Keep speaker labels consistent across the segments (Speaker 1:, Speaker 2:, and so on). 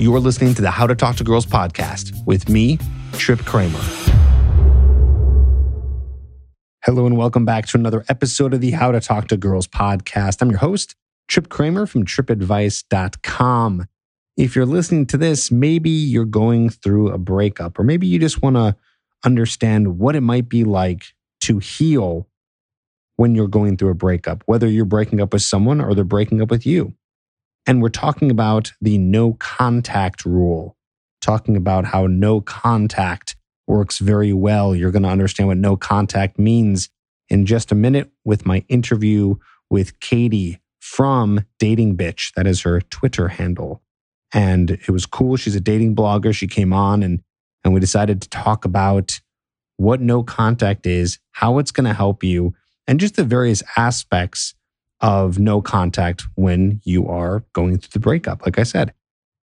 Speaker 1: You're listening to the How to Talk to Girls podcast with me, Trip Kramer. Hello, and welcome back to another episode of the How to Talk to Girls podcast. I'm your host, Trip Kramer from tripadvice.com. If you're listening to this, maybe you're going through a breakup, or maybe you just want to understand what it might be like to heal when you're going through a breakup, whether you're breaking up with someone or they're breaking up with you. And we're talking about the no contact rule, talking about how no contact works very well. You're going to understand what no contact means in just a minute with my interview with Katie from Dating Bitch. That is her Twitter handle. And it was cool. She's a dating blogger. She came on and, and we decided to talk about what no contact is, how it's going to help you, and just the various aspects of no contact when you are going through the breakup. Like I said,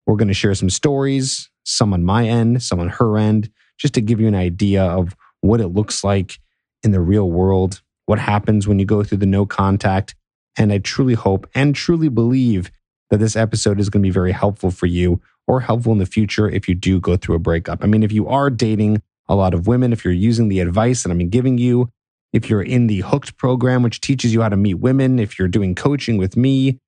Speaker 1: we're going to share some stories, some on my end, some on her end, just to give you an idea of what it looks like in the real world, what happens when you go through the no contact. And I truly hope and truly believe that this episode is going to be very helpful for you or helpful in the future if you do go through a breakup. I mean, if you are dating a lot of women, if you're using the advice that I'm giving you, if you're in the Hooked program, which teaches you how to meet women, if you're doing coaching with me,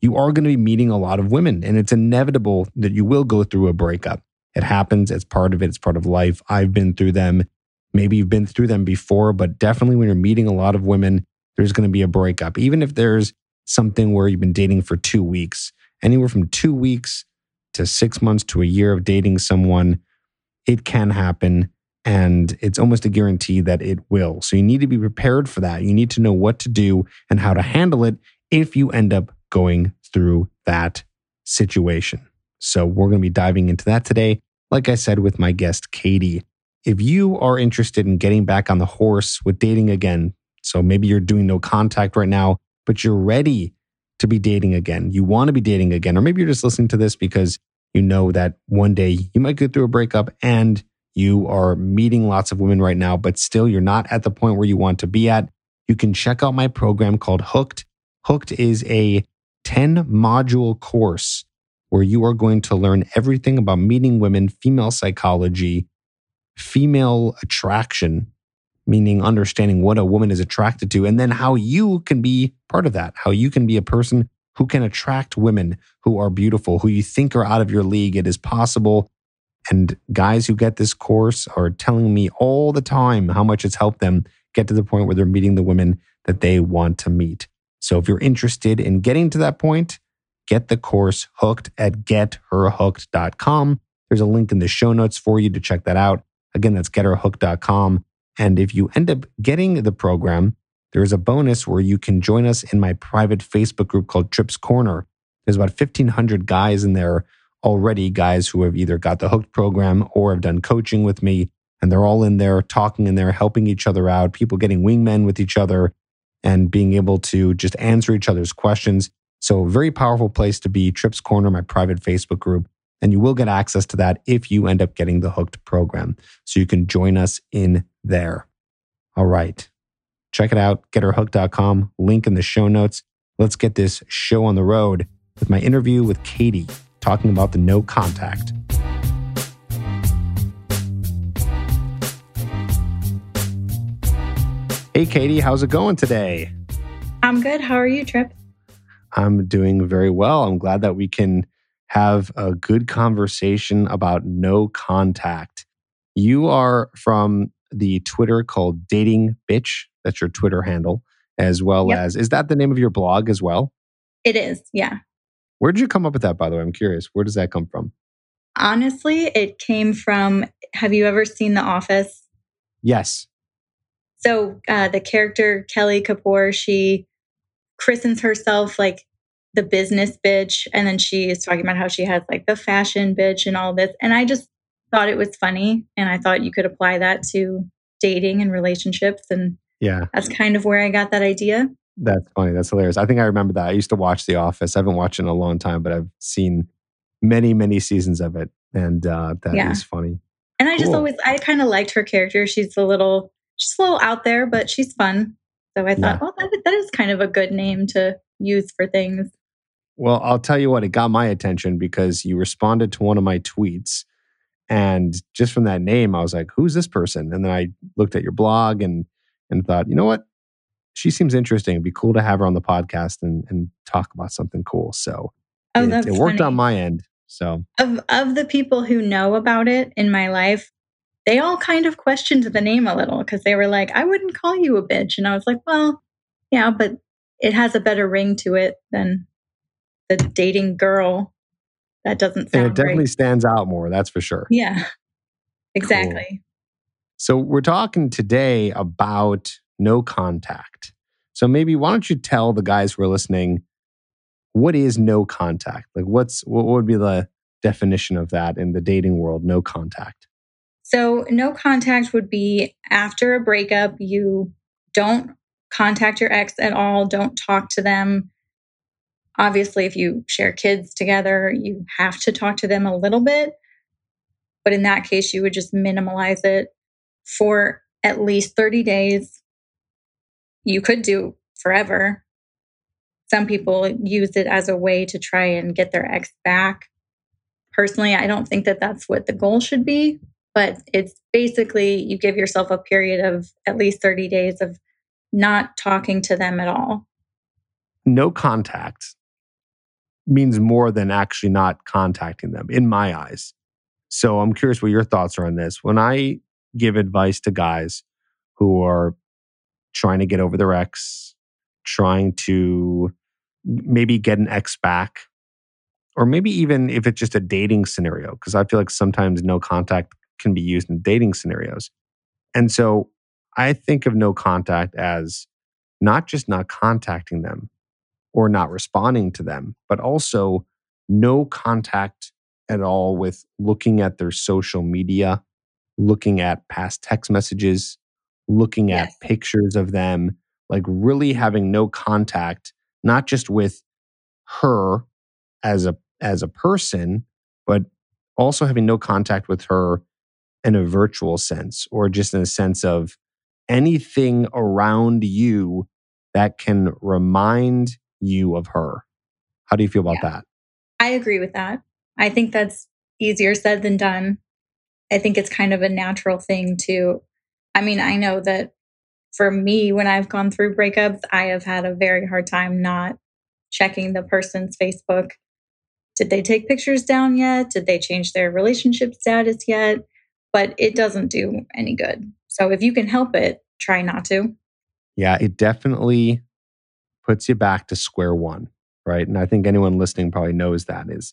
Speaker 1: you are going to be meeting a lot of women. And it's inevitable that you will go through a breakup. It happens. It's part of it. It's part of life. I've been through them. Maybe you've been through them before, but definitely when you're meeting a lot of women, there's going to be a breakup. Even if there's something where you've been dating for two weeks, anywhere from two weeks to six months to a year of dating someone, it can happen. And it's almost a guarantee that it will. So you need to be prepared for that. You need to know what to do and how to handle it if you end up going through that situation. So we're going to be diving into that today. Like I said with my guest, Katie. If you are interested in getting back on the horse with dating again, so maybe you're doing no contact right now, but you're ready to be dating again. You want to be dating again, or maybe you're just listening to this because you know that one day you might go through a breakup and you are meeting lots of women right now, but still you're not at the point where you want to be at. You can check out my program called Hooked. Hooked is a 10 module course where you are going to learn everything about meeting women, female psychology, female attraction, meaning understanding what a woman is attracted to, and then how you can be part of that, how you can be a person who can attract women who are beautiful, who you think are out of your league. It is possible. And guys who get this course are telling me all the time how much it's helped them get to the point where they're meeting the women that they want to meet. So if you're interested in getting to that point, get the course hooked at getherhooked.com. There's a link in the show notes for you to check that out. Again, that's getherhooked.com. And if you end up getting the program, there's a bonus where you can join us in my private Facebook group called Trips Corner. There's about 1,500 guys in there already, guys who have either got the Hooked program or have done coaching with me. And they're all in there talking in there, helping each other out, people getting wingmen with each other and being able to just answer each other's questions. So, very powerful place to be. Trips Corner, my private Facebook group. And you will get access to that if you end up getting the Hooked program. So you can join us in there. All right. Check it out, getherhooked.com, link in the show notes. Let's get this show on the road with my interview with Katie talking about the no contact. Hey, Katie, how's it going today?
Speaker 2: I'm good. How are you, Trip?
Speaker 1: I'm doing very well. I'm glad that we can have a good conversation about no contact. You are from the Twitter called Dating Bitch. That's your Twitter handle, as well yep. as, is that the name of your blog as well?
Speaker 2: It is, yeah.
Speaker 1: Where did you come up with that, by the way? I'm curious. Where does that come from?
Speaker 2: Honestly, it came from have you ever seen The Office?
Speaker 1: Yes.
Speaker 2: So uh, the character Kelly Kapoor, she christens herself like the business bitch. And then she is talking about how she has like the fashion bitch and all this. And I just thought it was funny. And I thought you could apply that to dating and relationships. And
Speaker 1: yeah,
Speaker 2: that's kind of where I got that idea.
Speaker 1: That's funny. That's hilarious. I think I remember that. I used to watch The Office. I haven't watched it in a long time, but I've seen many, many seasons of it. And uh, that yeah. is funny.
Speaker 2: And I cool. just always, I kind of liked her character. She's a little, she's a little out there, but she's fun. So I thought, yeah. well, that, that is kind of a good name to use for things.
Speaker 1: Well, I'll tell you what, it got my attention because you responded to one of my tweets. And just from that name, I was like, who's this person? And then I looked at your blog and and thought, you know what? She seems interesting. It'd be cool to have her on the podcast and, and talk about something cool. So
Speaker 2: Oh,
Speaker 1: it, it worked
Speaker 2: funny.
Speaker 1: on my end. So
Speaker 2: of of the people who know about it in my life, they all kind of questioned the name a little because they were like, "I wouldn't call you a bitch," and I was like, "Well, yeah, but it has a better ring to it than the dating girl." That doesn't
Speaker 1: and it definitely
Speaker 2: right.
Speaker 1: stands out more, that's for sure.
Speaker 2: Yeah, exactly.
Speaker 1: So we're talking today about no contact. So maybe why don't you tell the guys who are listening what is no contact? Like what's what would be the definition of that in the dating world, no contact?
Speaker 2: So, no contact would be after a breakup, you don't contact your ex at all, don't talk to them. Obviously, if you share kids together, you have to talk to them a little bit. But in that case, you would just minimalize it for at least 30 days. You could do forever. Some people use it as a way to try and get their ex back. Personally, I don't think that that's what the goal should be but it's basically you give yourself a period of at least 30 days of not talking to them at all.
Speaker 1: No contact means more than actually not contacting them in my eyes. So I'm curious what your thoughts are on this. When I give advice to guys who are trying to get over their ex, trying to maybe get an ex back, or maybe even if it's just a dating scenario, because I feel like sometimes no contact can be used in dating scenarios. And so I think of no contact as not just not contacting them or not responding to them, but also no contact at all with looking at their social media, looking at past text messages, looking at
Speaker 2: Yes.
Speaker 1: pictures of them, like really having no contact, not just with her as a as a person, but also having no contact with her in a virtual sense or just in a sense of anything around you that can remind you of her. How do you feel about
Speaker 2: Yeah.
Speaker 1: that?
Speaker 2: I agree with that. I think that's easier said than done. I think it's kind of a natural thing to, I mean, I know that for me, when I've gone through breakups, I have had a very hard time not checking the person's Facebook. Did they take pictures down yet? Did they change their relationship status yet? But it doesn't do any good. So if you can help it, try not to.
Speaker 1: Yeah, it definitely puts you back to square one, right? And I think anyone listening probably knows that is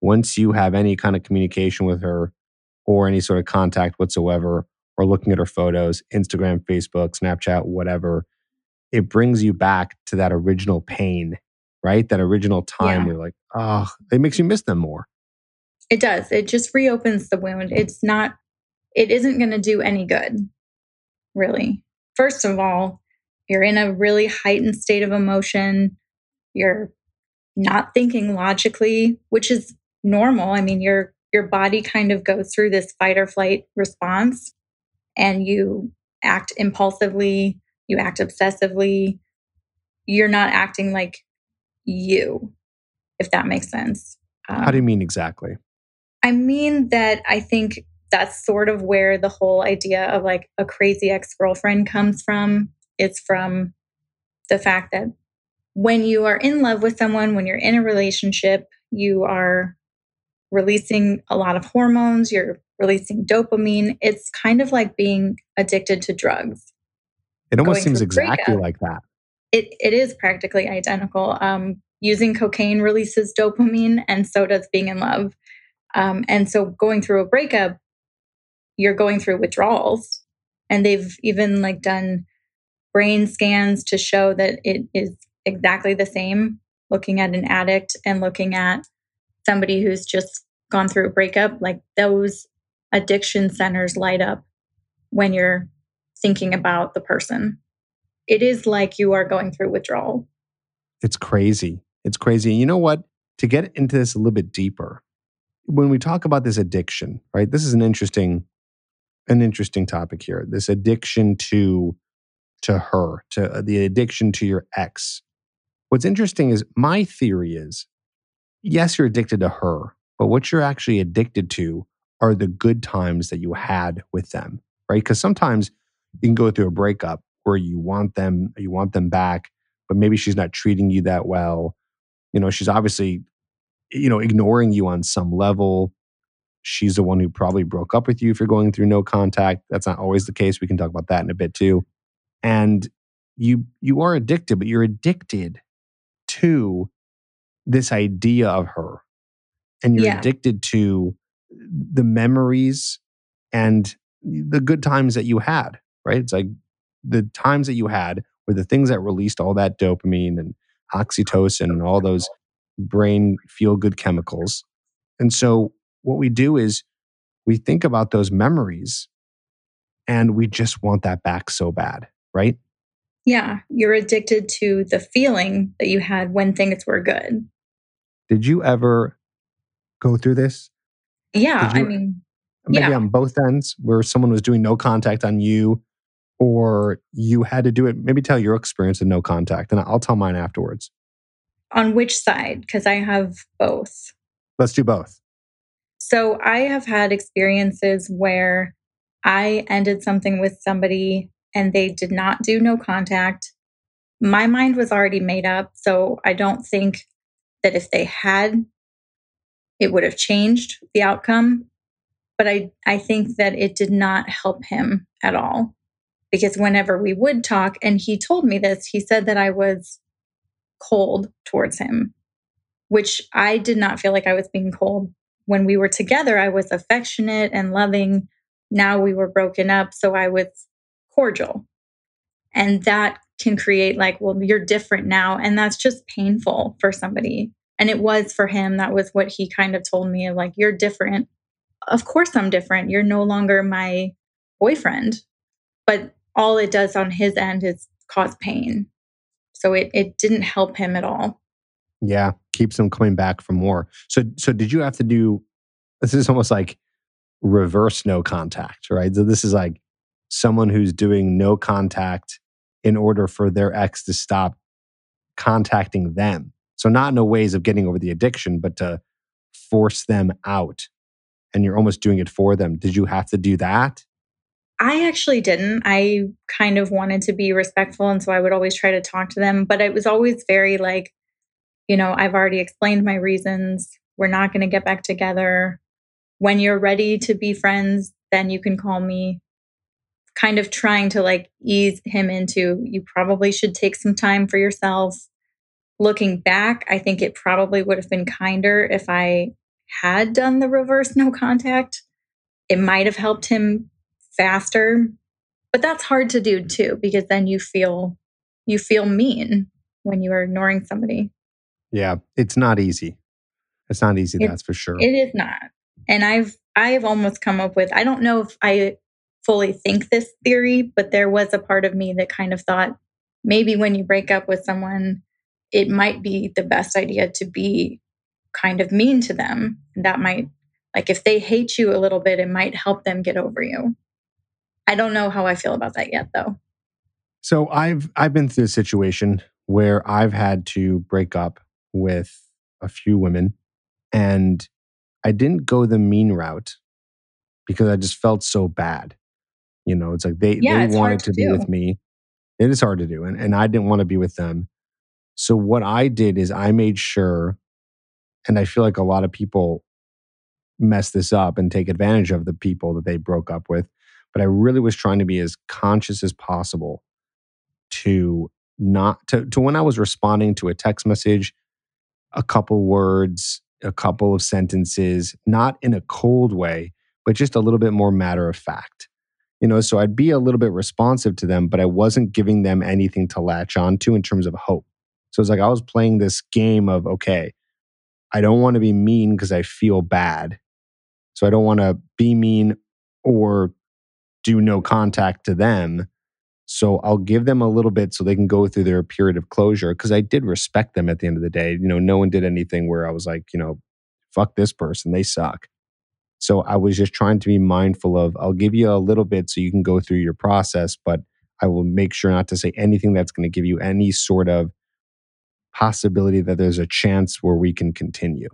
Speaker 1: once you have any kind of communication with her or any sort of contact whatsoever, or looking at her photos, Instagram, Facebook, Snapchat, whatever, it brings you back to that original pain, right? That original time
Speaker 2: Yeah.
Speaker 1: where you're like, oh, it makes you miss them more.
Speaker 2: It does. It just reopens the wound. It's not, it isn't going to do any good, really. First of all, you're in a really heightened state of emotion. You're not thinking logically, which is normal. I mean, your your body kind of goes through this fight or flight response and you act impulsively, you act obsessively. You're not acting like you, if that makes sense.
Speaker 1: How do you
Speaker 2: Um,
Speaker 1: mean exactly?
Speaker 2: I mean that I think that's sort of where the whole idea of like a crazy ex girlfriend comes from. It's from the fact that when you are in love with someone, when you're in a relationship, you are releasing a lot of hormones, you're releasing dopamine. It's kind of like being addicted to drugs.
Speaker 1: It almost seems exactly
Speaker 2: breakup.
Speaker 1: like that.
Speaker 2: It, it is practically identical. Um, using cocaine releases dopamine, and so does being in love. Um, and so going through a breakup, you're going through withdrawals. And they've even like done brain scans to show that it is exactly the same looking at an addict and looking at somebody who's just gone through a breakup. Like those addiction centers light up when you're thinking about the person. It is like you are going through withdrawal.
Speaker 1: It's crazy. It's crazy. And you know what? To get into this a little bit deeper, when we talk about this addiction, right? This is an interesting, an interesting topic here. This addiction to, to her, to uh, the addiction to your ex. What's interesting is my theory is yes, you're addicted to her, but what you're actually addicted to are the good times that you had with them, right? Because sometimes you can go through a breakup where you want them, you want them back, but maybe she's not treating you that well. You know, she's obviously, you know, ignoring you on some level. She's the one who probably broke up with you if you're going through no contact. That's not always the case. We can talk about that in a bit too. And you you are addicted, but you're addicted to this idea of her. And you're
Speaker 2: Yeah.
Speaker 1: addicted to the memories and the good times that you had, right? It's like the times that you had were the things that released all that dopamine and oxytocin and all those brain feel good chemicals. And so what we do is we think about those memories and we just want that back so bad, right?
Speaker 2: Yeah. You're addicted to the feeling that you had when things were good.
Speaker 1: Did you ever go through this?
Speaker 2: Yeah.
Speaker 1: You-
Speaker 2: I mean,
Speaker 1: Maybe
Speaker 2: Yeah.
Speaker 1: on both ends where someone was doing no contact on you or you had to do it. Maybe tell your experience of no contact and I'll tell mine afterwards.
Speaker 2: on which side? Because I have both.
Speaker 1: Let's do both.
Speaker 2: So I have had experiences where I ended something with somebody and they did not do no contact. My mind was already made up. So I don't think that if they had, it would have changed the outcome. But I, I think that it did not help him at all. Because whenever we would talk, and he told me this, he said that I was cold towards him, which I did not feel like I was being cold when we were together, I was affectionate and loving. Now we were broken up, so I was cordial. And that can create, like, well, you're different now. And that's just painful for somebody. And it was for him. That was what he kind of told me like, you're different. Of course, I'm different. You're no longer my boyfriend. But all it does on his end is cause pain. So it, it didn't help him at all.
Speaker 1: Yeah, keeps him coming back for more. So, so did you have to do? This is almost like reverse no contact, right? So this is like someone who's doing no contact in order for their ex to stop contacting them. So not no ways of getting over the addiction, but to force them out, and you're almost doing it for them. Did you have to do that?
Speaker 2: I actually didn't. I kind of wanted to be respectful. And so I would always try to talk to them. But it was always very like, you know, I've already explained my reasons. We're not going to get back together. When you're ready to be friends, then you can call me. Kind of trying to like ease him into you probably should take some time for yourself. Looking back, I think it probably would have been kinder if I had done the reverse no contact. It might have helped him faster but that's hard to do too because then you feel you feel mean when you are ignoring somebody
Speaker 1: Yeah, it's not easy. It's not easy,
Speaker 2: It-
Speaker 1: that's for sure.
Speaker 2: it is not and i've i have almost come up with i don't know if i fully think this theory but there was a part of me that kind of thought maybe when you break up with someone it might be the best idea to be kind of mean to them that might like if they hate you a little bit it might help them get over you i don't know how i feel about that yet though
Speaker 1: So I've I've been through a situation where I've had to break up with a few women and I didn't go the mean route because I just felt so bad. You know, it's like they
Speaker 2: Yeah,
Speaker 1: they
Speaker 2: it's
Speaker 1: wanted
Speaker 2: to
Speaker 1: to be with me. It is hard to do and, and I didn't want to be with them. So what I did is I made sure and I feel like a lot of people mess this up and take advantage of the people that they broke up with, but I really was trying to be as conscious as possible to not to, to when I was responding to a text message, a couple words, a couple of sentences, not in a cold way, but just a little bit more matter of fact. You know, so I'd be a little bit responsive to them, but I wasn't giving them anything to latch onto in terms of hope. So it's like I was playing this game of okay, I don't want to be mean because I feel bad. So I don't want to be mean or do no contact to them. So I'll give them a little bit so they can go through their period of closure because I did respect them at the end of the day. You know, no one did anything where I was like, you know, fuck this person, they suck. So I was just trying to be mindful of I'll give you a little bit so you can go through your process, but I will make sure not to say anything that's going to give you any sort of possibility that there's a chance where we can continue.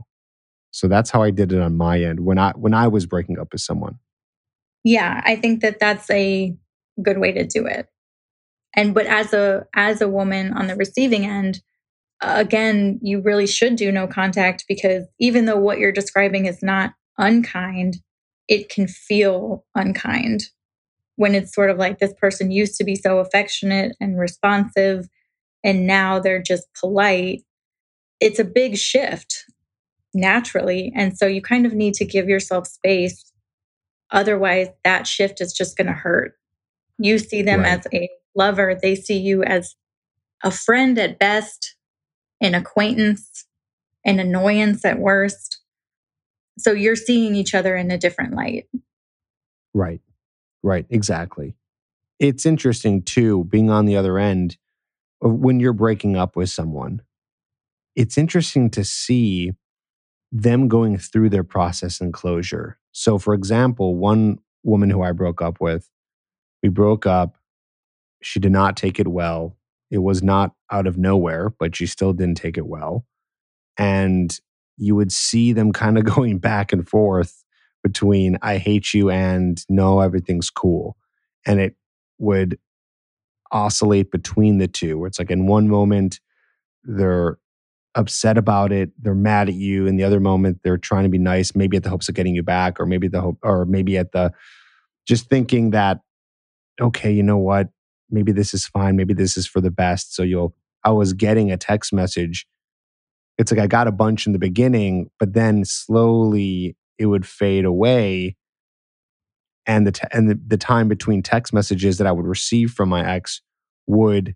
Speaker 1: So that's how I did it on my end when I when I was breaking up with someone.
Speaker 2: Yeah, I think that that's a good way to do it. And but as a as a woman on the receiving end, again, you really should do no contact because even though what you're describing is not unkind, it can feel unkind when it's sort of like this person used to be so affectionate and responsive and now they're just polite. It's a big shift naturally. And so you kind of need to give yourself space. Otherwise, that shift is just going to hurt. You see them right. as a lover, they see you as a friend at best, an acquaintance, an annoyance at worst. So you're seeing each other in a different light.
Speaker 1: Right. Right. Exactly. It's interesting too, being on the other end when you're breaking up with someone. It's interesting to see them going through their process and closure. So, for example, one woman who I broke up with, we broke up. She did not take it well. It was not out of nowhere, but she still didn't take it well. And you would see them kind of going back and forth between I hate you and no, everything's cool. And it would oscillate between the two, where it's like in one moment, they're upset about it, they're mad at you. In the other moment, they're trying to be nice, maybe at the hopes of getting you back, or maybe the hope, or maybe at the just thinking that, okay, you know what? Maybe this is fine. Maybe this is for the best. So you'll, I was getting a text message. It's like I got a bunch in the beginning, but then slowly it would fade away. And the, te- and the, the time between text messages that I would receive from my ex would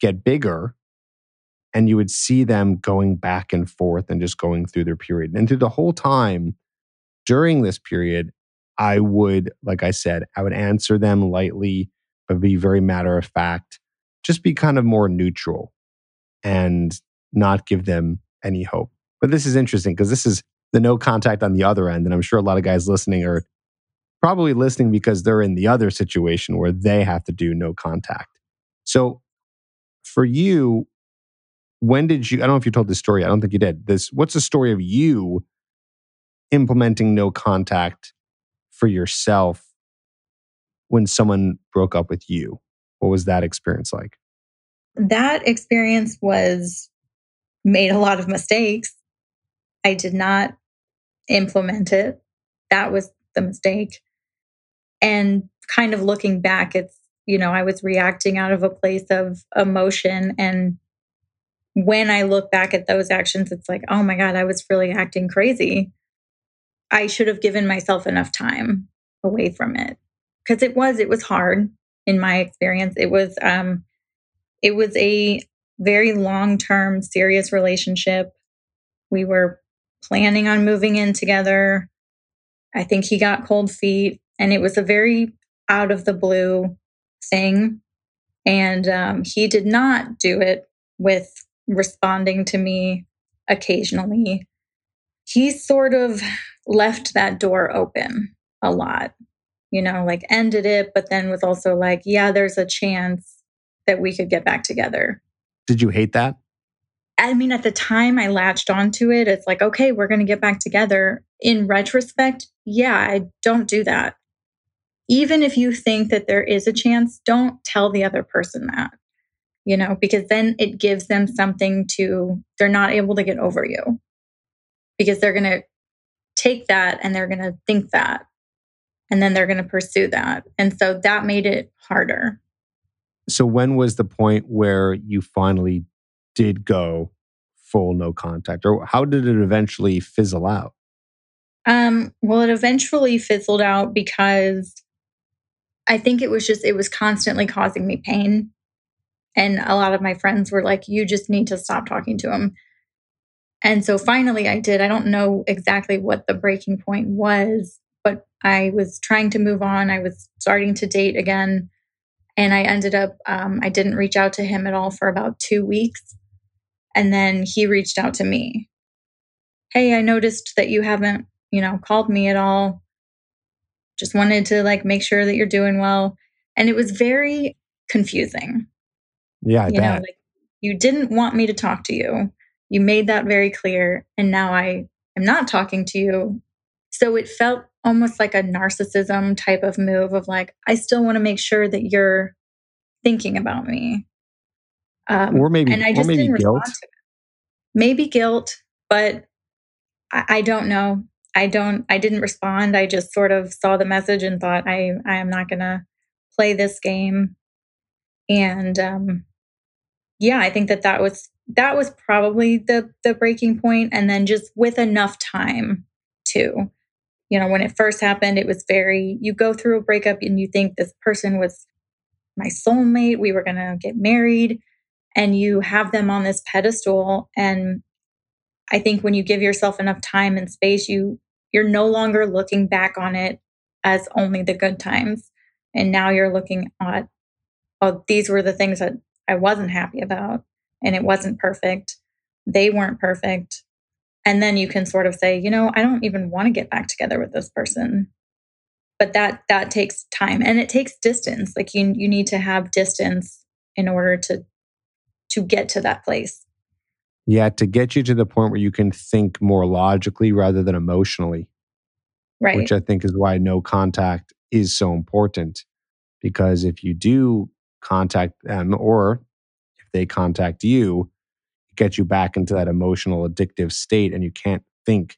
Speaker 1: get bigger and you would see them going back and forth and just going through their period. And through the whole time during this period, I would, like I said, I would answer them lightly, but be very matter of fact, just be kind of more neutral and not give them any hope. But this is interesting because this is the no contact on the other end. And I'm sure a lot of guys listening are probably listening because they're in the other situation where they have to do no contact. So for you, when did you? I don't know if you told this story. I don't think you did. This. What's the story of you implementing no contact for yourself when someone broke up with you? What was that experience like?
Speaker 2: That experience was made a lot of mistakes. I did not implement it. That was the mistake. And kind of looking back, it's, you know, I was reacting out of a place of emotion and when I look back at those actions, it's like, oh my God, I was really acting crazy. I should have given myself enough time away from it because it was, it was hard in my experience. It was, um, it was a very long term, serious relationship. We were planning on moving in together. I think he got cold feet, and it was a very out of the blue thing. And um, he did not do it with responding to me occasionally. He sort of left that door open a lot, you know, like ended it, but then was also like, yeah, there's a chance that we could get back together.
Speaker 1: Did you hate that?
Speaker 2: I mean, at the time I latched onto it, it's like, okay, we're going to get back together. In retrospect, yeah, I don't do that. Even if you think that there is a chance, don't tell the other person that you know, because then it gives them something to, they're not able to get over you because they're going to take that and they're going to think that and then they're going to pursue that. And so that made it harder.
Speaker 1: So, when was the point where you finally did go full no contact, or how did it eventually fizzle out?
Speaker 2: Um, well, it eventually fizzled out because I think it was just, it was constantly causing me pain. And a lot of my friends were like, you just need to stop talking to him. And so finally I did. I don't know exactly what the breaking point was, but I was trying to move on. I was starting to date again. And I ended up, um, I didn't reach out to him at all for about two weeks. And then he reached out to me. Hey, I noticed that you haven't, you know, called me at all. Just wanted to like make sure that you're doing well. And it was very confusing
Speaker 1: yeah, I you bet. Know, like
Speaker 2: you didn't want me to talk to you. You made that very clear. And now I am not talking to you. So it felt almost like a narcissism type of move of like, I still want to make sure that you're thinking about me.
Speaker 1: Um, or maybe, and I just maybe didn't guilt. respond to it.
Speaker 2: Maybe guilt, but I, I don't know. I don't. I didn't respond. I just sort of saw the message and thought, I I am not going to play this game. And um, yeah, I think that that was that was probably the the breaking point, and then just with enough time too. You know, when it first happened, it was very. You go through a breakup and you think this person was my soulmate. We were going to get married, and you have them on this pedestal and I think when you give yourself enough time and space, you you're no longer looking back on it as only the good times. And now you're looking at, oh, these were the things that I wasn't happy about and it wasn't perfect. They weren't perfect. And then you can sort of say, you know, I don't even want to get back together with this person. But that that takes time and it takes distance. Like you you need to have distance in order to to get to that place.
Speaker 1: Yeah, to get you to the point where you can think more logically rather than emotionally.
Speaker 2: Right.
Speaker 1: Which I think is why no contact is so important. Because if you do contact them or if they contact you, it gets you back into that emotional addictive state and you can't think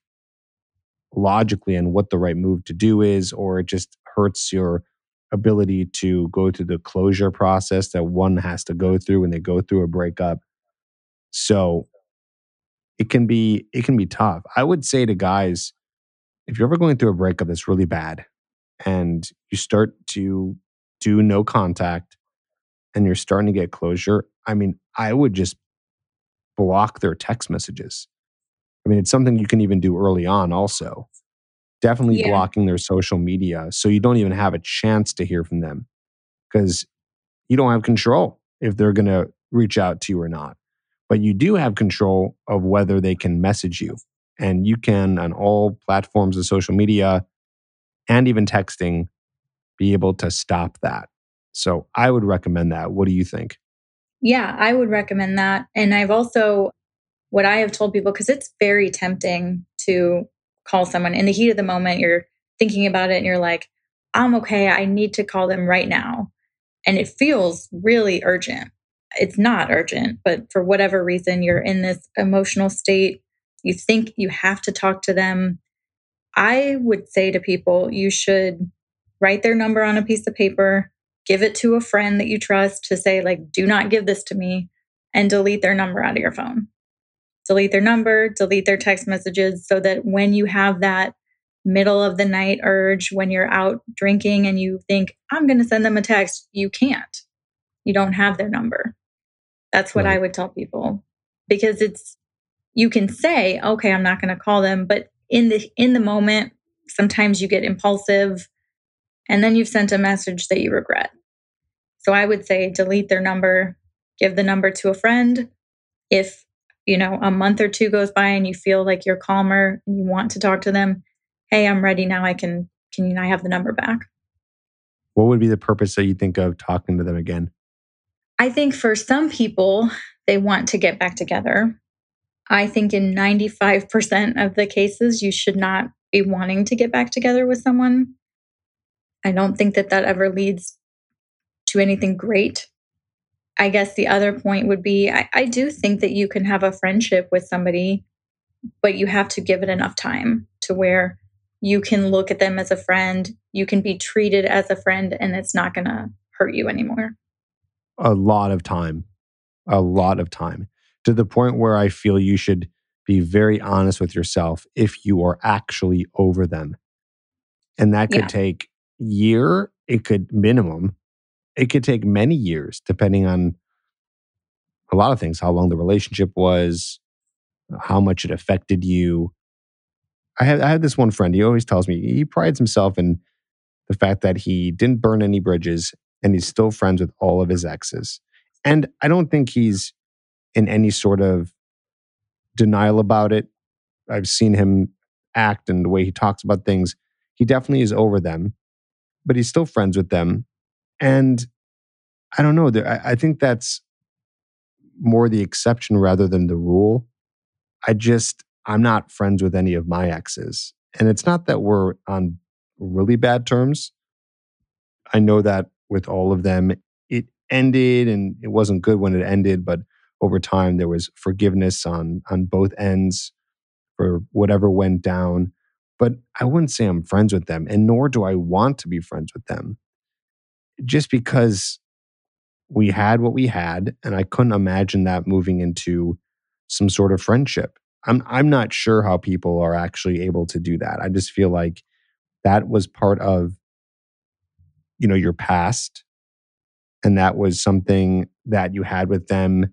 Speaker 1: logically on what the right move to do is, or it just hurts your ability to go through the closure process that one has to go through when they go through a breakup. So it can be it can be tough. I would say to guys, if you're ever going through a breakup that's really bad and you start to do no contact and you're starting to get closure, I mean, I would just block their text messages. I mean, it's something you can even do early on also. Definitely yeah. blocking their social media so you don't even have a chance to hear from them because you don't have control if they're going to reach out to you or not but you do have control of whether they can message you. And you can, on all platforms of social media and even texting, be able to stop that. So I would recommend that. What do you think?
Speaker 2: Yeah, I would recommend that. And I've also, what I have told people, because it's very tempting to call someone in the heat of the moment, you're thinking about it and you're like, I'm okay. I need to call them right now. And it feels really urgent it's not urgent, but for whatever reason, you're in this emotional state, you think you have to talk to them. I would say to people, you should write their number on a piece of paper, give it to a friend that you trust to say, like, do not give this to me, and delete their number out of your phone. Delete their number, delete their text messages so that when you have that middle of the night urge, when you're out drinking and you think, I'm going to send them a text, you can't. You don't have their number. That's what right. I would tell people because it's you can say, okay, I'm not going to call them, but in the in the moment, sometimes you get impulsive and then you've sent a message that you regret. So I would say delete their number, give the number to a friend. If, you know, a month or two goes by and you feel like you're calmer and you want to talk to them, hey, I'm ready now. I can can you I have the number back?
Speaker 1: What would be the purpose that you think of talking to them again?
Speaker 2: I think for some people, they want to get back together. I think in 95% of the cases, you should not be wanting to get back together with someone. I don't think that that ever leads to anything great. I guess the other point would be I, I, do think that you can have a friendship with somebody, but you have to give it enough time to where you can look at them as a friend, you can be treated as a friend, and it's not going to hurt you anymore
Speaker 1: a lot of time, a lot of time to the point where I feel you should be very honest with yourself if you are actually over them. And that could yeah. take year, it could minimum, it could take many years depending on a lot of things, how long the relationship was, how much it affected you. I had I had this one friend, he always tells me he prides himself in the fact that he didn't burn any bridges and he's still friends with all of his exes. And I don't think he's in any sort of denial about it. I've seen him act and the way he talks about things. He definitely is over them, but he's still friends with them. And I don't know. I, think that's more the exception rather than the rule. I just, I'm not friends with any of my exes. And it's not that we're on really bad terms. I know that with all of them, it ended and it wasn't good when it ended, but over time there was forgiveness on on both ends for whatever went down. But I wouldn't say I'm friends with them, and nor do I want to be friends with them. Just because we had what we had, and I couldn't imagine that moving into some sort of friendship. I'm I'm not sure how people are actually able to do that. I just feel like that was part of you know your past and that was something that you had with them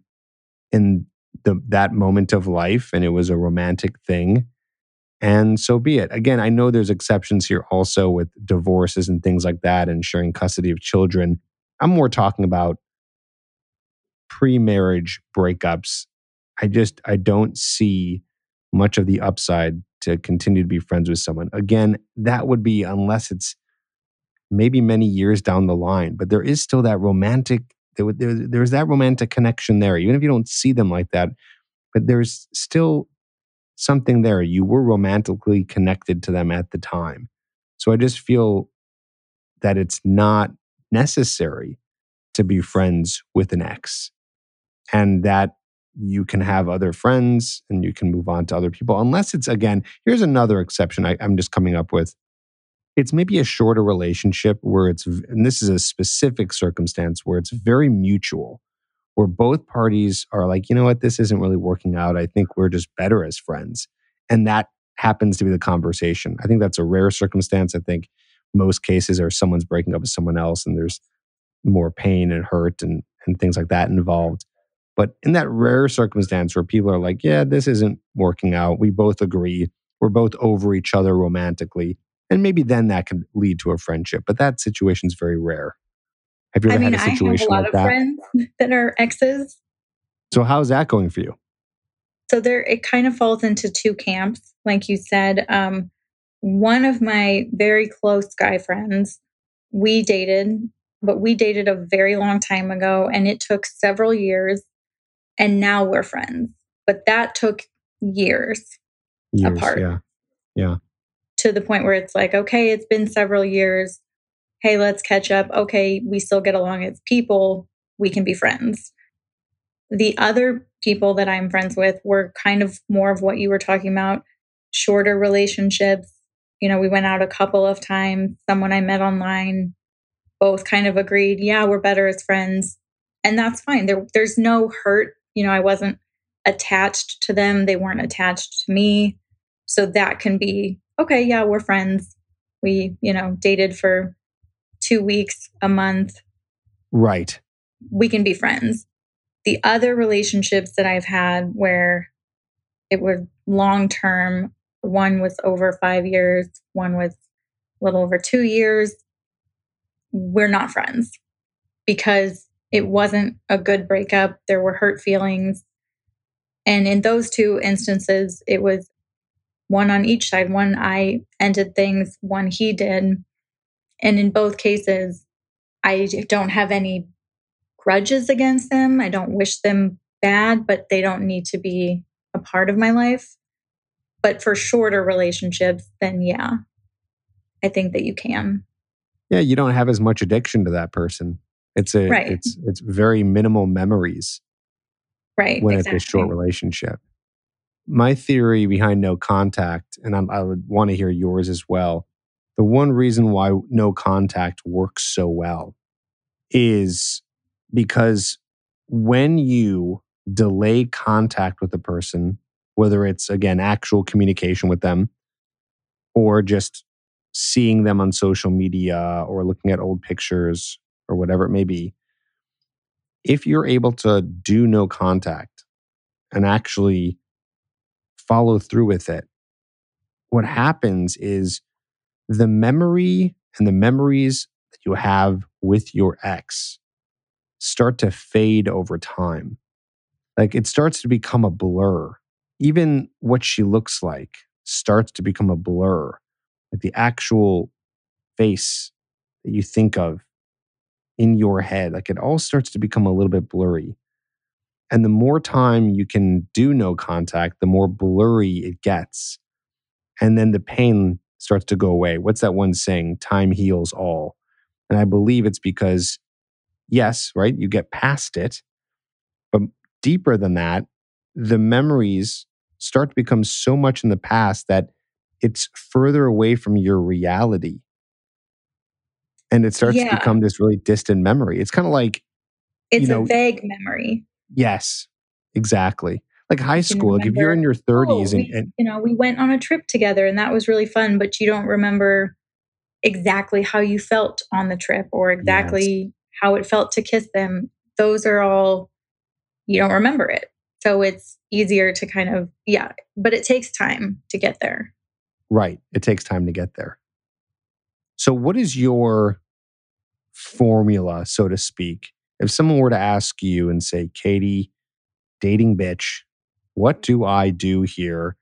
Speaker 1: in the that moment of life and it was a romantic thing and so be it. Again i know there's exceptions here also with divorces and things like that and sharing custody of children. I'm more talking about pre-marriage breakups. I just i don't see much of the upside to continue to be friends with someone. Again that would be unless it's maybe many years down the line but there is still that romantic there, there, there's that romantic connection there even if you don't see them like that but there's still something there. You were romantically connected to them at the time. So i just feel that it's not necessary to be friends with an ex and that you can have other friends and you can move on to other people unless it's again here's another exception I, i'm just coming up with it's maybe a shorter relationship where it's and this is a specific circumstance where it's very mutual where both parties are like you know what? This isn't really working out. I think we're just better as friends. And that happens to be the conversation. I think that's a rare circumstance. I think most cases are someone's breaking up with someone else and there's more pain and hurt and and things like that involved. But in that rare circumstance where people are like yeah this isn't working out. We both agree. We're both over each other romantically and maybe then that can lead to a friendship. But that situation is very rare. Have you ever I mean, had a situation
Speaker 2: I have a lot
Speaker 1: like
Speaker 2: of
Speaker 1: that?
Speaker 2: friends that are exes.
Speaker 1: So how's that going for you?
Speaker 2: So there, it kind of falls into two camps, like you said. Um, one of my very close guy friends, we dated, but we dated a very long time ago, and it took several years, and now we're friends. But that took years, years apart.
Speaker 1: Yeah, yeah
Speaker 2: to the point where it's like, okay, it's been several years. Hey, let's catch up. Okay, we still get along as people. We can be friends. The other people that I'm friends with were kind of more of what you were talking about shorter relationships. You know, we went out a couple of times. Someone I met online both kind of agreed, yeah, we're better as friends. And that's fine. There, there's no hurt. You know, I wasn't attached to them, they weren't attached to me. So that can be okay, yeah, we're friends. We, you know, dated for two weeks, a month.
Speaker 1: Right.
Speaker 2: We can be friends. The other relationships that I've had where it was long term, one was over five years, one was a little over two years. We're not friends because it wasn't a good breakup. There were hurt feelings. And in those two instances, it was one on each side. One I ended things, one he did. And in both cases, I don't have any grudges against them. I don't wish them bad, but they don't need to be a part of my life. But for shorter relationships, then yeah, I think that you can.
Speaker 1: Yeah, you don't have as much addiction to that person. It's a right. it's it's very minimal memories.
Speaker 2: Right.
Speaker 1: When exactly. it's a short relationship my theory behind no contact, and I'm, i would want to hear yours as well. The one reason why no contact works so well is because when you delay contact with a person, whether it's again actual communication with them or just seeing them on social media or looking at old pictures or whatever it may be, if you're able to do no contact and actually follow through with it, what happens is the memory and the memories that you have with your ex start to fade over time. Like it starts to become a blur. Even what she looks like starts to become a blur. Like the actual face that you think of in your head, like it all starts to become a little bit blurry. And the more time you can do no contact, the more blurry it gets. And then the pain starts to go away. What's that one saying? Time heals all. And I believe it's because, yes, right, you get past it. But deeper than that, the memories start to become so much in the past that it's further away from your reality. And it starts
Speaker 2: Yeah.
Speaker 1: to become this really distant memory. It's kind of like,
Speaker 2: It's
Speaker 1: know-
Speaker 2: a vague memory.
Speaker 1: Yes, exactly. Like high school, like if you're in your 30s
Speaker 2: Oh,
Speaker 1: and, and
Speaker 2: you know, we went on a trip together and that was really fun, but you don't remember exactly how you felt on the trip or exactly how it felt to kiss them. Those are all, you don't remember it. So it's easier to kind of, yeah, but it takes time to get there.
Speaker 1: Right. It takes time to get there. So, what is your formula, so to speak? If someone were to ask you and say, Katie, dating bitch, what do I do here?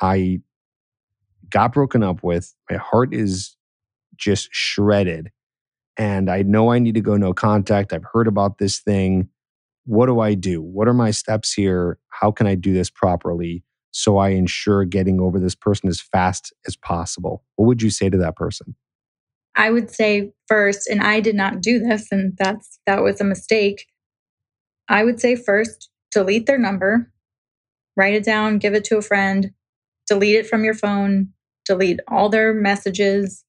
Speaker 1: I got broken up with. My heart is just shredded. And I know I need to go no contact. I've heard about this thing. What do I do? What are my steps here? How can I do this properly? so I ensure getting over this person as fast as possible? What would you say to that person?
Speaker 2: I would say first, and I did not do this, and that's that was a mistake. I would say first, delete their number, write it down, give it to a friend, delete it from your phone, delete all their messages,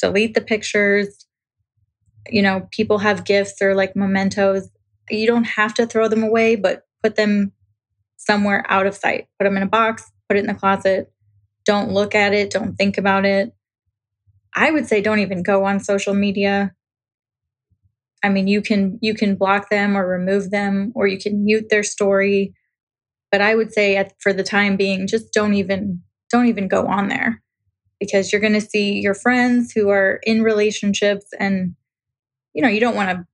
Speaker 2: delete the pictures. You know, people have gifts or like mementos. You don't have to throw them away, but put them somewhere out of sight. Put them in a box, put it in the closet. Don't look at it, don't think about it. I would say don't even go on social media. I mean, you can you can block them or remove them or you can mute their story. But I would say at, for the time being just don't even don't even go on there because you're going to see your friends who are in relationships and you know, you don't want to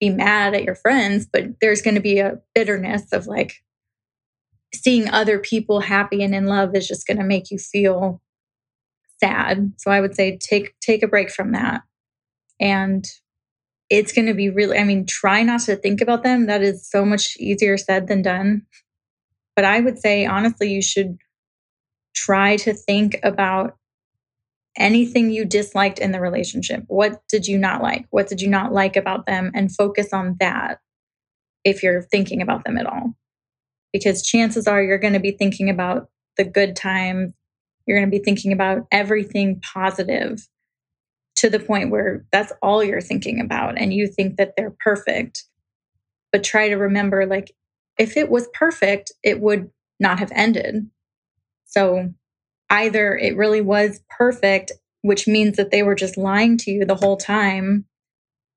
Speaker 2: be mad at your friends, but there's going to be a bitterness of like seeing other people happy and in love is just going to make you feel sad. So I would say take take a break from that. And it's going to be really I mean try not to think about them. That is so much easier said than done. But I would say honestly you should try to think about anything you disliked in the relationship. What did you not like? What did you not like about them and focus on that if you're thinking about them at all. Because chances are you're going to be thinking about the good times you're going to be thinking about everything positive to the point where that's all you're thinking about and you think that they're perfect. But try to remember like, if it was perfect, it would not have ended. So either it really was perfect, which means that they were just lying to you the whole time,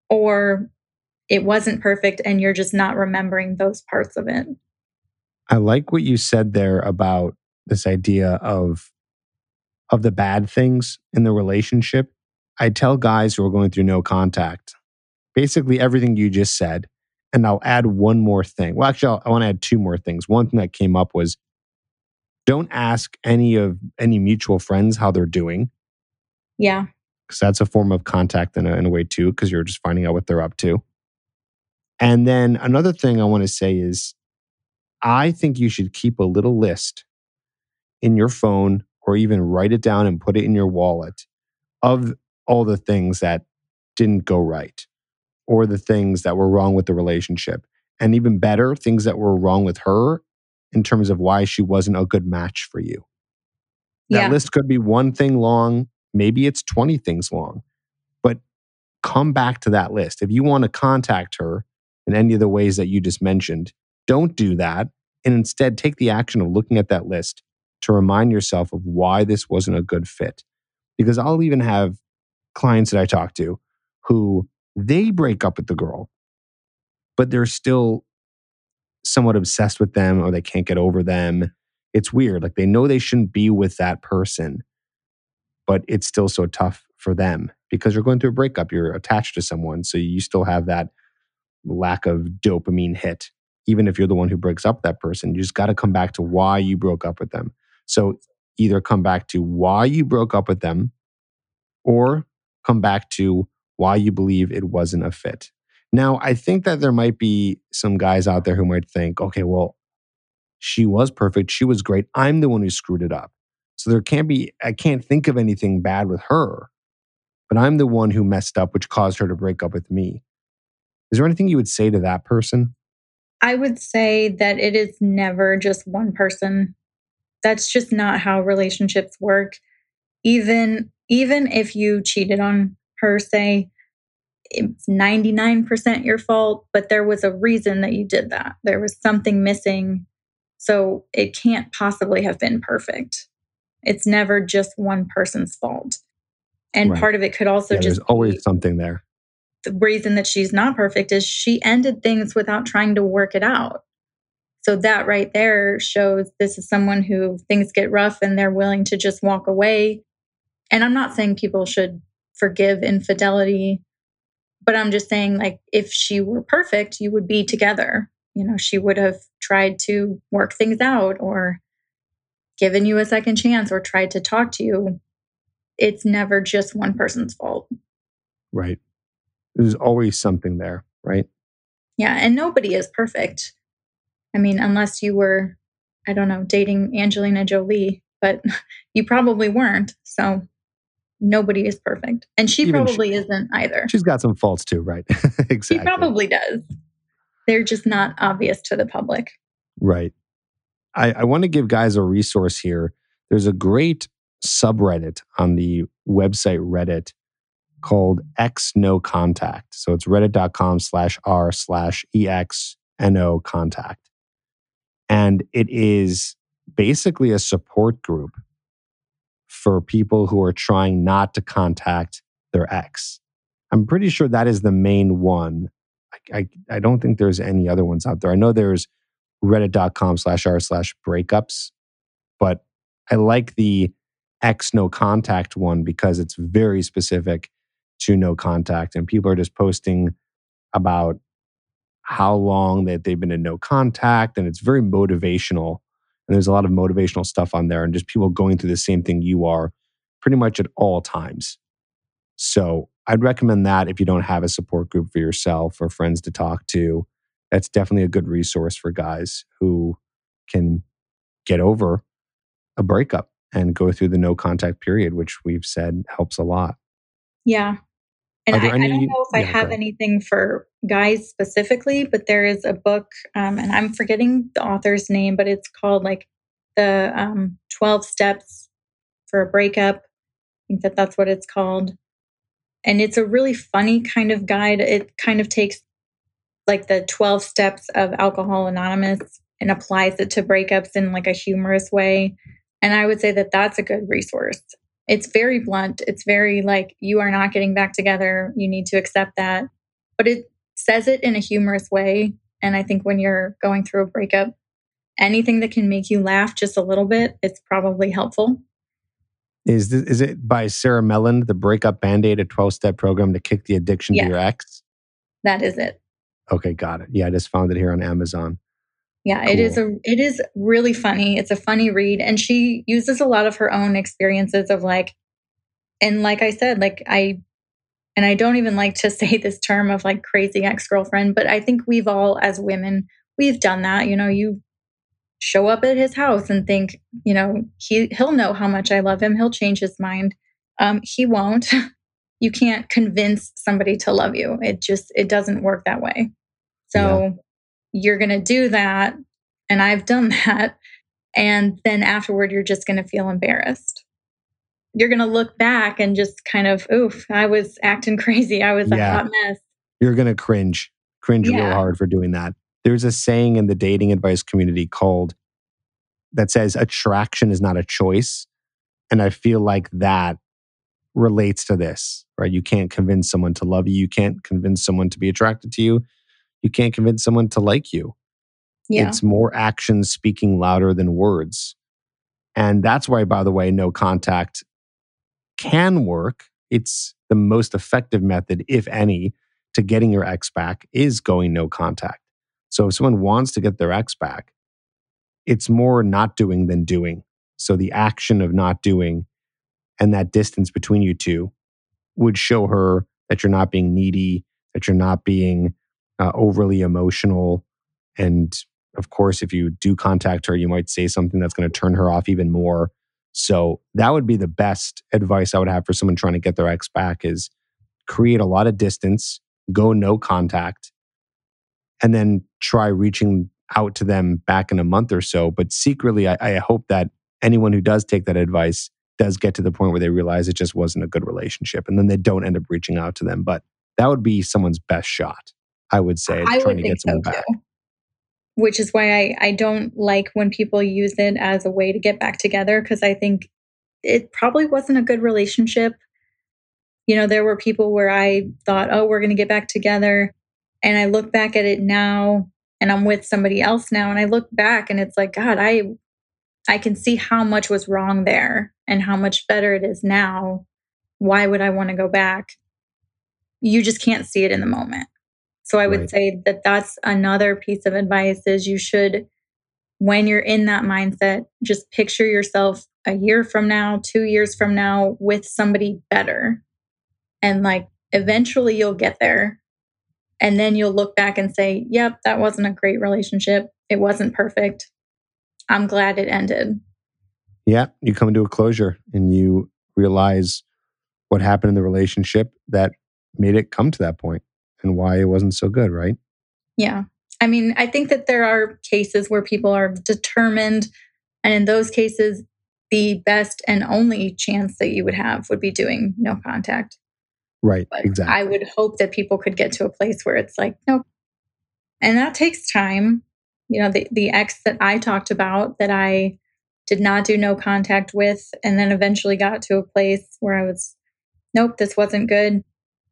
Speaker 2: or it wasn't perfect and you're just not remembering those parts of it.
Speaker 1: I like what you said there about this idea of of the bad things in the relationship. I tell guys who are going through no contact, basically everything you just said, and I'll add one more thing. Well, actually, I'll, I want to add two more things. One thing that came up was don't ask any of any mutual friends how they're doing
Speaker 2: Yeah.
Speaker 1: because that's a form of contact in a, in a way too because you're just finding out what they're up to. And then another thing I want to say is I think you should keep a little list in your phone or even write it down and put it in your wallet of all the things that didn't go right or the things that were wrong with the relationship. And even better, things that were wrong with her in terms of why she wasn't a good match for you. That
Speaker 2: Yeah.
Speaker 1: list could be one thing long, maybe it's 20 things long, but come back to that list. If you want to contact her in any of the ways that you just mentioned, don't do that. And instead, take the action of looking at that list to remind yourself of why this wasn't a good fit. Because I'll even have clients that I talk to who they break up with the girl, but they're still somewhat obsessed with them or they can't get over them. It's weird. Like they know they shouldn't be with that person, but it's still so tough for them because you're going through a breakup. You're attached to someone. So you still have that lack of dopamine hit. Even if you're the one who breaks up that person, you just got to come back to why you broke up with them. So either come back to why you broke up with them or come back to why you believe it wasn't a fit. Now, I think that there might be some guys out there who might think, okay, well, she was perfect. She was great. I'm the one who screwed it up. So there can't be, I can't think of anything bad with her, but I'm the one who messed up, which caused her to break up with me. Is there anything you would say to that person?
Speaker 2: I would say that it is never just one person. That's just not how relationships work. Even even if you cheated on her, say it's 99% your fault, but there was a reason that you did that. There was something missing. So it can't possibly have been perfect. It's never just one person's fault. And
Speaker 1: Right.
Speaker 2: part of it could also
Speaker 1: Yeah,
Speaker 2: just
Speaker 1: there's always something there.
Speaker 2: the reason that she's not perfect is she ended things without trying to work it out. So that right there shows this is someone who things get rough and they're willing to just walk away. And I'm not saying people should forgive infidelity, but I'm just saying like if she were perfect, you would be together. You know, she would have tried to work things out or given you a second chance or tried to talk to you. It's never just one person's fault.
Speaker 1: Right. There's always something there, right?
Speaker 2: Yeah, and nobody is perfect. I mean, unless you were, I don't know, dating Angelina Jolie, but you probably weren't. So nobody is perfect. And she
Speaker 1: Even she-
Speaker 2: probably isn't either.
Speaker 1: She's got some faults too, right? exactly.
Speaker 2: She probably does. They're just not obvious to the public.
Speaker 1: Right. I, I want to give guys a resource here. There's a great subreddit on the website Reddit called X No Contact. So it's reddit.com slash r slash EXNO contact. And it is basically a support group for people who are trying not to contact their ex. I'm pretty sure that is the main one. I, I, I don't think there's any other ones out there. I know there's reddit.com slash r slash breakups, but I like the X no contact one because it's very specific to no contact. And people are just posting about how long that they've been in no contact. And it's very motivational. And there's a lot of motivational stuff on there and just people going through the same thing you are pretty much at all times. So I'd recommend that if you don't have a support group for yourself or friends to talk to. That's definitely a good resource for guys who can get over a breakup and go through the no contact period, which we've said helps a lot.
Speaker 2: Yeah. And I,
Speaker 1: there
Speaker 2: I don't know if I
Speaker 1: yeah, go
Speaker 2: have anything for guys specifically, but there is a book, um, and I'm forgetting the author's name, but it's called like the um, 12 Steps for a Breakup. I think that that's what it's called. And it's a really funny kind of guide. It kind of takes like the 12 steps of Alcohol Anonymous and applies it to breakups in like a humorous way. And I would say that that's a good resource. It's very blunt. It's very like, you are not getting back together. You need to accept that. But it says it in a humorous way. And I think when you're going through a breakup, anything that can make you laugh just a little bit, it's probably helpful.
Speaker 1: Is this, is it by Sarah Melland, the breakup band aid, a 12 step program to kick the addiction to your ex?
Speaker 2: That is it.
Speaker 1: Okay, got it. Yeah, I just found it here on Amazon.
Speaker 2: Yeah, it is a it is really funny. It's a funny read and she uses a lot of her own experiences of like and like I said, like I and I don't even like to say this term of like crazy ex-girlfriend, but I think we've all as women, we've done that. You know, you show up at his house and think, you know, he he'll know how much I love him. He'll change his mind. Um he won't. you can't convince somebody to love you. It just it doesn't work that way. So you're going to do that and I've done that and then afterward you're just going to feel embarrassed. You're going to look back and just kind of, oof, I was acting crazy. I was a hot mess.
Speaker 1: You're going to cringe, cringe real hard for doing that. There's a saying in the dating advice community called that says attraction is not a choice. And I feel like that relates to this, right? You can't convince someone to love you. You can't convince someone to be attracted to you. You can't convince someone to like you.
Speaker 2: Yeah.
Speaker 1: It's more actions speaking louder than words. And that's why, by the way, no contact can work. It's the most effective method, if any, to getting your ex back is going no contact. So if someone wants to get their ex back, it's more not doing than doing. So the action of not doing and that distance between you two would show her that you're not being needy, that you're not being uh, overly emotional. And of course, if you do contact her, you might say something that's going to turn her off even more. So that would be the best advice I would have for someone trying to get their ex back is create a lot of distance, go no contact, and then try reaching out to them back in a month or so. But secretly, I, I hope that anyone who does take that advice does get to the point where they realize it just wasn't a good relationship and then they don't end up reaching out to them. But that would be someone's best shot, I would say,
Speaker 2: I
Speaker 1: trying
Speaker 2: would
Speaker 1: to get someone
Speaker 2: so
Speaker 1: back.
Speaker 2: too. Which is why I, I don't like when people use it as a way to get back together because I think it probably wasn't a good relationship. You know, there were people where I thought, oh, we're going to get back together. And I look back at it now and I'm with somebody else now. And I look back and it's like, God, I I can see how much was wrong there and how much better it is now. Why would I want to go back? You just can't see it in the moment. So I would
Speaker 1: Right.
Speaker 2: say that that's another piece of advice is you should when you're in that mindset, just picture yourself a year from now, 2 years from now with somebody better. And like eventually you'll get there. And then you'll look back and say, "Yep, that wasn't a great relationship. It wasn't perfect. I'm glad it ended."
Speaker 1: Yeah, you come to a closure and you realize what happened in the relationship that made it come to that point and why it wasn't so good, right?
Speaker 2: Yeah. I mean, I think that there are cases where people are determined. And in those cases, the best and only chance that you would have would be doing no contact.
Speaker 1: Right,
Speaker 2: But
Speaker 1: exactly.
Speaker 2: I would hope that people could get to a place where it's like, nope. And that takes time. You know, the, the ex that I talked about that I did not do no contact with, and then eventually got to a place where I was, nope, this wasn't good.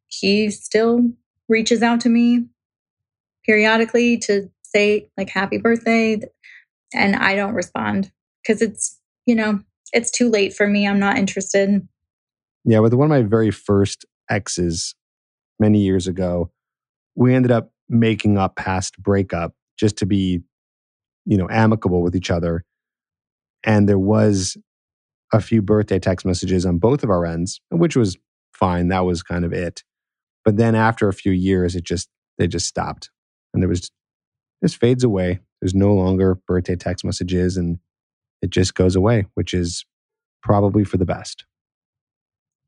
Speaker 2: He still reaches out to me periodically to say, like, happy birthday. And I don't respond because it's, you know, it's too late for me. I'm not interested.
Speaker 1: Yeah, with one of my very first exes many years ago, we ended up making up past breakup just to be, you know, amicable with each other. And there was a few birthday text messages on both of our ends, which was fine. That was kind of it. But then after a few years, it just they just stopped. And there was just fades away. There's no longer birthday text messages and it just goes away, which is probably for the best.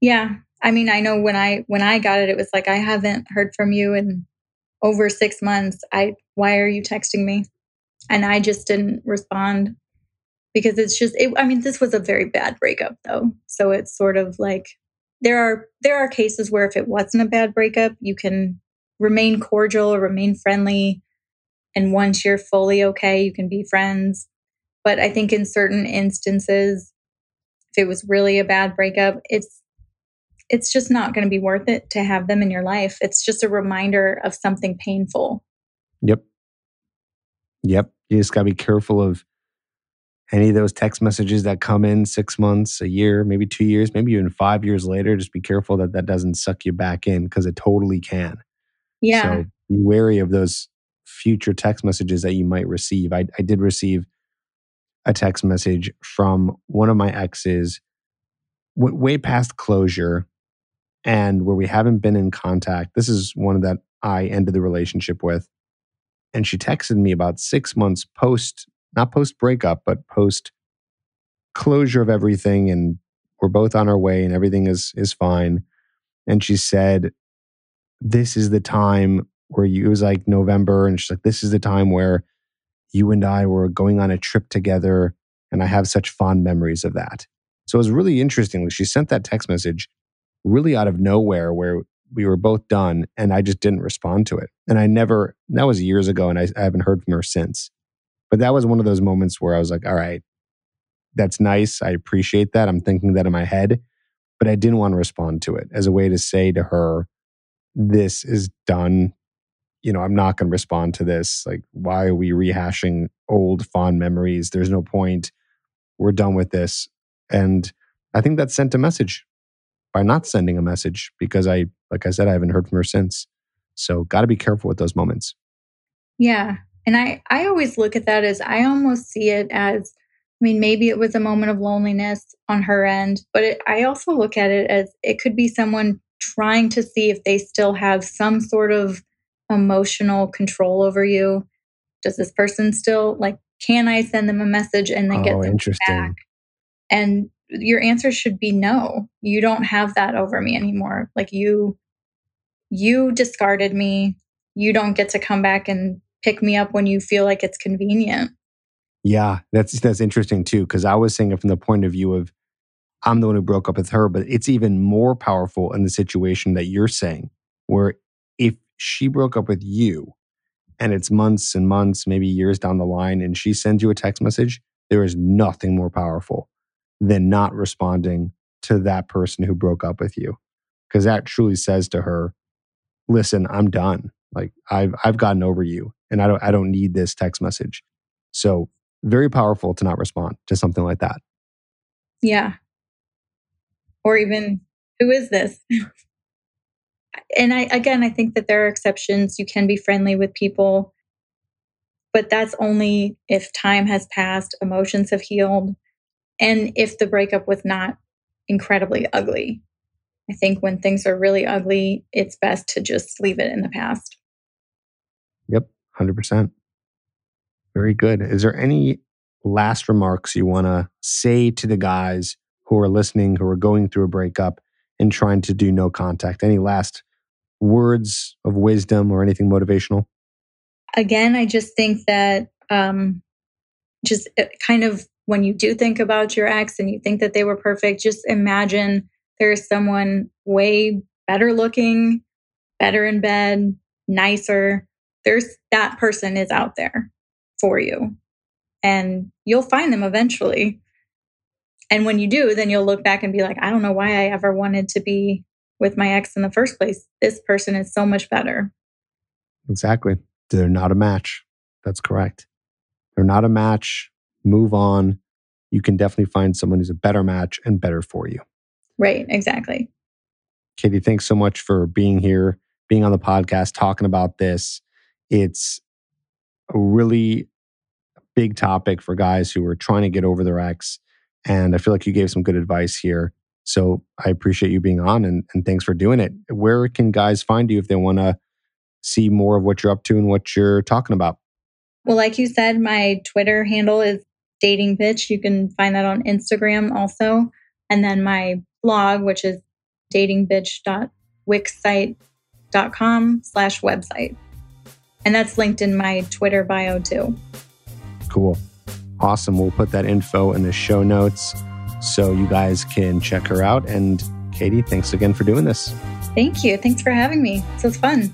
Speaker 2: Yeah. I mean, I know when I when I got it, it was like I haven't heard from you in over six months. I why are you texting me? And I just didn't respond because it's just it, I mean, this was a very bad breakup though. So it's sort of like there are there are cases where if it wasn't a bad breakup, you can remain cordial or remain friendly. And once you're fully okay, you can be friends. But I think in certain instances, if it was really a bad breakup, it's it's just not going to be worth it to have them in your life. It's just a reminder of something painful.
Speaker 1: Yep. Yep. You just got to be careful of any of those text messages that come in six months, a year, maybe two years, maybe even five years later. Just be careful that that doesn't suck you back in because it totally can.
Speaker 2: Yeah.
Speaker 1: So be wary of those future text messages that you might receive. I, I did receive a text message from one of my exes w- way past closure and where we haven't been in contact. This is one that I ended the relationship with. And she texted me about six months post, not post breakup, but post closure of everything. And we're both on our way and everything is is fine. And she said, This is the time where you it was like November, and she's like, This is the time where you and I were going on a trip together, and I have such fond memories of that. So it was really interesting. She sent that text message really out of nowhere where we were both done and I just didn't respond to it. And I never, that was years ago and I, I haven't heard from her since. But that was one of those moments where I was like, all right, that's nice. I appreciate that. I'm thinking that in my head, but I didn't want to respond to it as a way to say to her, this is done. You know, I'm not going to respond to this. Like, why are we rehashing old fond memories? There's no point. We're done with this. And I think that sent a message by not sending a message because I, like I said, I haven't heard from her since. So, got to be careful with those moments.
Speaker 2: Yeah. And I, I always look at that as I almost see it as, I mean, maybe it was a moment of loneliness on her end, but it, I also look at it as it could be someone trying to see if they still have some sort of emotional control over you? Does this person still like, can I send them a message and then
Speaker 1: oh,
Speaker 2: get them
Speaker 1: interesting.
Speaker 2: back? And your answer should be no. You don't have that over me anymore. Like you you discarded me. You don't get to come back and pick me up when you feel like it's convenient.
Speaker 1: Yeah, that's that's interesting too because I was saying it from the point of view of I'm the one who broke up with her, but it's even more powerful in the situation that you're saying, where if she broke up with you and it's months and months, maybe years down the line, and she sends you a text message, there is nothing more powerful than not responding to that person who broke up with you. Because that truly says to her, listen, I'm done. Like I've I've gotten over you and I don't I don't need this text message. So very powerful to not respond to something like that.
Speaker 2: Yeah. Or even who is this? and I again I think that there are exceptions. You can be friendly with people, but that's only if time has passed, emotions have healed, and if the breakup was not incredibly ugly. I think when things are really ugly, it's best to just leave it in the past.
Speaker 1: Yep, 100%. Very good. Is there any last remarks you want to say to the guys who are listening, who are going through a breakup and trying to do no contact? Any last words of wisdom or anything motivational?
Speaker 2: Again, I just think that um, just uh, kind of when you do think about your ex and you think that they were perfect, just imagine there's someone way better looking, better in bed, nicer. There's that person is out there for you. And you'll find them eventually. And when you do, then you'll look back and be like, I don't know why I ever wanted to be with my ex in the first place. This person is so much better.
Speaker 1: Exactly. They're not a match. That's correct. They're not a match move on. You can definitely find someone who's a better match and better for you.
Speaker 2: Right, exactly.
Speaker 1: Katie, thanks so much for being here, being on the podcast, talking about this. It's a really big topic for guys who are trying to get over their ex. And I feel like you gave some good advice here. So I appreciate you being on and, and thanks for doing it. Where can guys find you if they want to see more of what you're up to and what you're talking about?
Speaker 2: Well, like you said, my Twitter handle is dating bitch. You can find that on Instagram also. And then my blog, which is datingbitch.wixsite.com slash website. And that's linked in my Twitter bio too.
Speaker 1: Cool. Awesome. We'll put that info in the show notes so you guys can check her out. And Katie, thanks again for doing this.
Speaker 2: Thank you. Thanks for having me. This was fun.